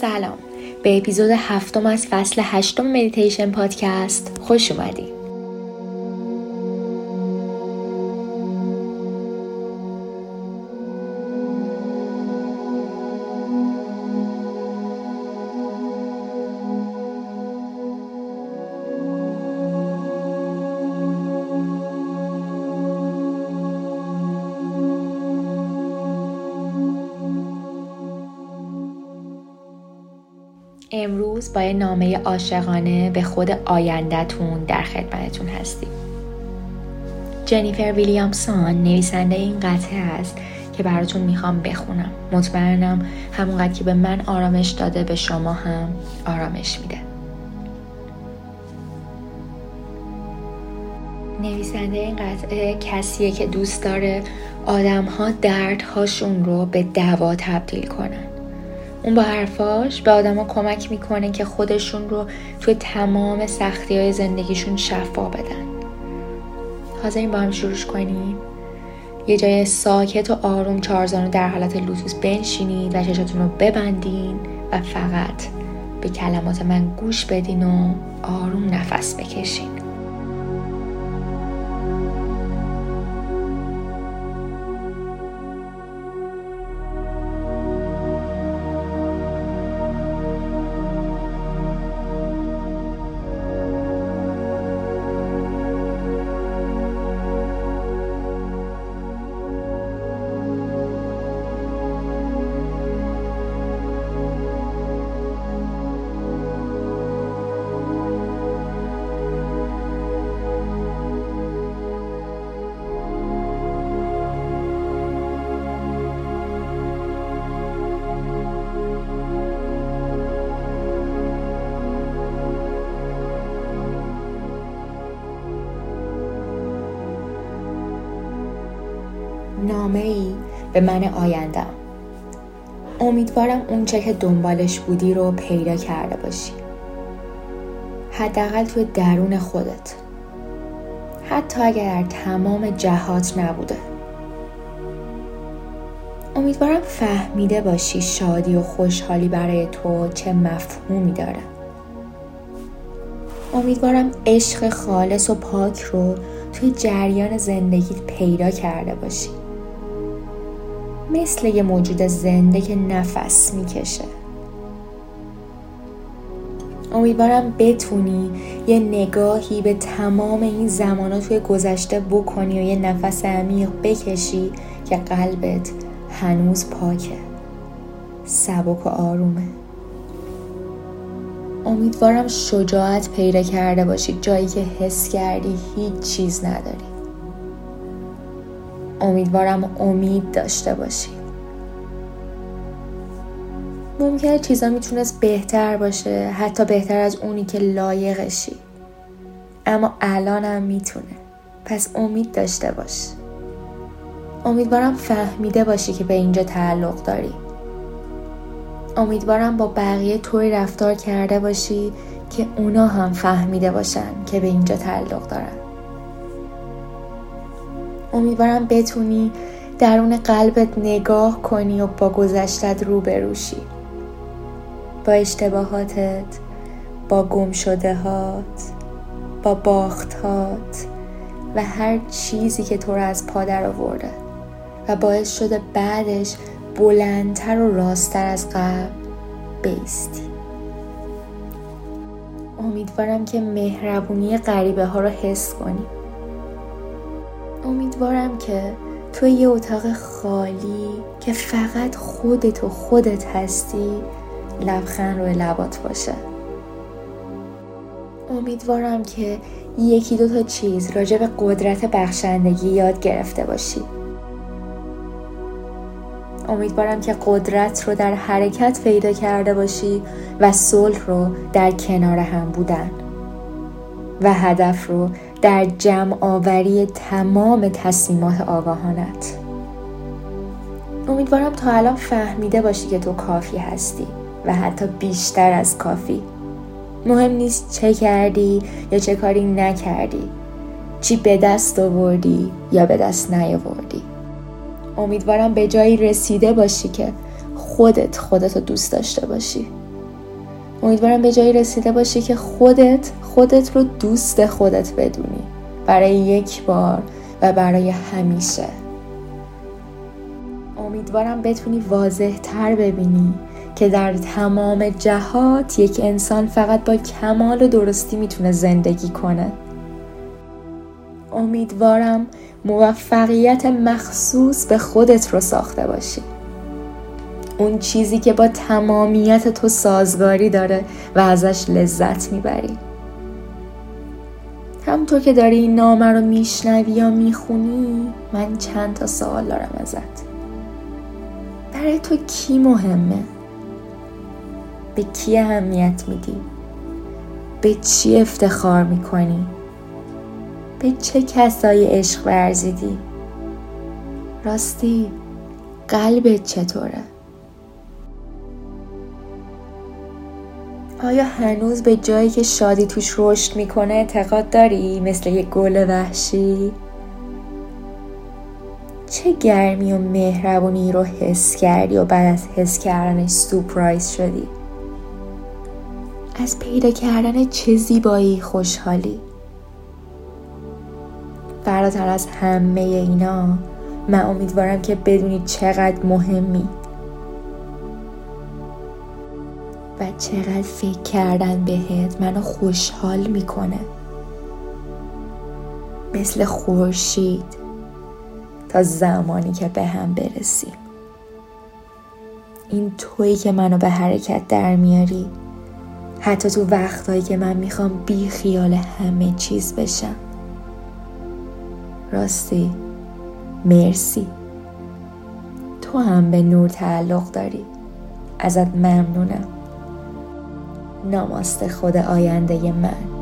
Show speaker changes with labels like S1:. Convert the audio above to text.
S1: سلام. به اپیزود هفتم از فصل هشتم مدیتیشن پادکست خوش اومدید امروز با یه نامه عاشقانه به خود آیندهتون در خدمتتون هستیم. جنیفر ویلیامسون نویسنده این قطعه است که براتون می‌خوام بخونم. مطمئنم همونقدر که به من آرامش داده به شما هم آرامش میده. نویسنده این قطعه کسیه که دوست داره آدم ها دردهاشون رو به دوا تبدیل کنن. اون با حرفاش به آدما کمک می‌کنه که خودشون رو توی تمام سختی های زندگیشون شفا بدن. حاضرین با هم شروع کنیم؟ یه جای ساکت و آروم چارزانو در حالت لوتوس بنشینید و چشاتون رو ببندین و فقط به کلمات من گوش بدین و آروم نفس بکشین. به من آیندم امیدوارم اونچه که دنبالش بودی رو پیدا کرده باشی. حداقل توی درون خودت. حتی اگر در تمام جهات نبوده. امیدوارم فهمیده باشی شادی و خوشحالی برای تو چه مفهومی داره. امیدوارم عشق خالص و پاک رو توی جریان زندگیت پیدا کرده باشی. مثل یه موجود زنده که نفس می‌کشه. امیدوارم بتونی یه نگاهی به تمام این زمانات توی گذشته بکنی و یه نفس عمیق بکشی که قلبت هنوز پاکه. سبک و آرومه. امیدوارم شجاعت پیدا کرده باشی. جایی که حس کردی هیچ چیز نداری. امیدوارم امید داشته باشی. ممکنه چیزا می‌تونست بهتر باشه حتی بهتر از اونی که لایقشی. اما الانم می‌تونه. پس امید داشته باش. امیدوارم فهمیده باشی که به اینجا تعلق داری. امیدوارم با بقیه طوری رفتار کرده باشی که اونا هم فهمیده باشن که به اینجا تعلق دارن. امیدوارم بتونی درون قلبت نگاه کنی و با گذشتت رو بروشی با اشتباهاتت با گم شده هات با باختات و هر چیزی که تو رو از پا در آورده و باعث شده بعدش بلندتر و راستتر از قبل بیستی. امیدوارم که مهربونی غریبه ها رو حس کنی. امیدوارم که تو یه اتاق خالی که فقط خودت و خودت هستی لبخند روی لبات باشه. امیدوارم که یکی دو تا چیز راجع به قدرت بخشندگی یاد گرفته باشی. امیدوارم که قدرت رو در حرکت پیدا کرده باشی و صلح رو در کنار هم بودن. و هدف رو در جمع آوری تمام تصمیمات آگاهانت. امیدوارم تا الان فهمیده باشی که تو کافی هستی و حتی بیشتر از کافی. مهم نیست چه کردی یا چه کاری نکردی چی به دست آوردی یا به دست نیاوردی. امیدوارم به جایی رسیده باشی که خودت خودت رو دوست داشته باشی. امیدوارم به جایی رسیده باشی که خودت خودت رو دوست خودت بدونی. برای یک بار و برای همیشه. امیدوارم بتونی واضح تر ببینی که در تمام جهات یک انسان فقط با کمال و درستی می‌تونه زندگی کنه. امیدوارم موفقیت مخصوص به خودت رو ساخته باشی. اون چیزی که با تمامیت تو سازگاری داره و ازش لذت می‌بری. همطور که داری این نامه رو میشنوی یا می‌خونی من چند تا سوال دارم ازت برای تو کی مهمه؟ به کی اهمیت میدی؟ به چی افتخار می‌کنی؟ به چه کسایی عشق ورزیدی؟ راستی قلبت چطوره؟ آیا هنوز به جایی که شادی توش رشد می‌کنه اعتقاد داری مثل یه گل وحشی؟ چه گرمی و مهربونی رو حس کردی و بعد از حس کردنش سپرایز شدی؟ از پیدا کردن چه زیبایی خوشحالی؟ فراتر از همه اینا من امیدوارم که بدونی چقدر مهمی و چقدر فکر کردن بهت منو خوشحال می‌کنه. مثل خورشید تا زمانی که به هم برسیم. این تویی که منو به حرکت در میاری حتی تو وقتهایی که من می‌خوام بی خیال همه چیز بشم. راستی مرسی. تو هم به نور تعلق داری. ازت ممنونم. ناماست خود آینده من.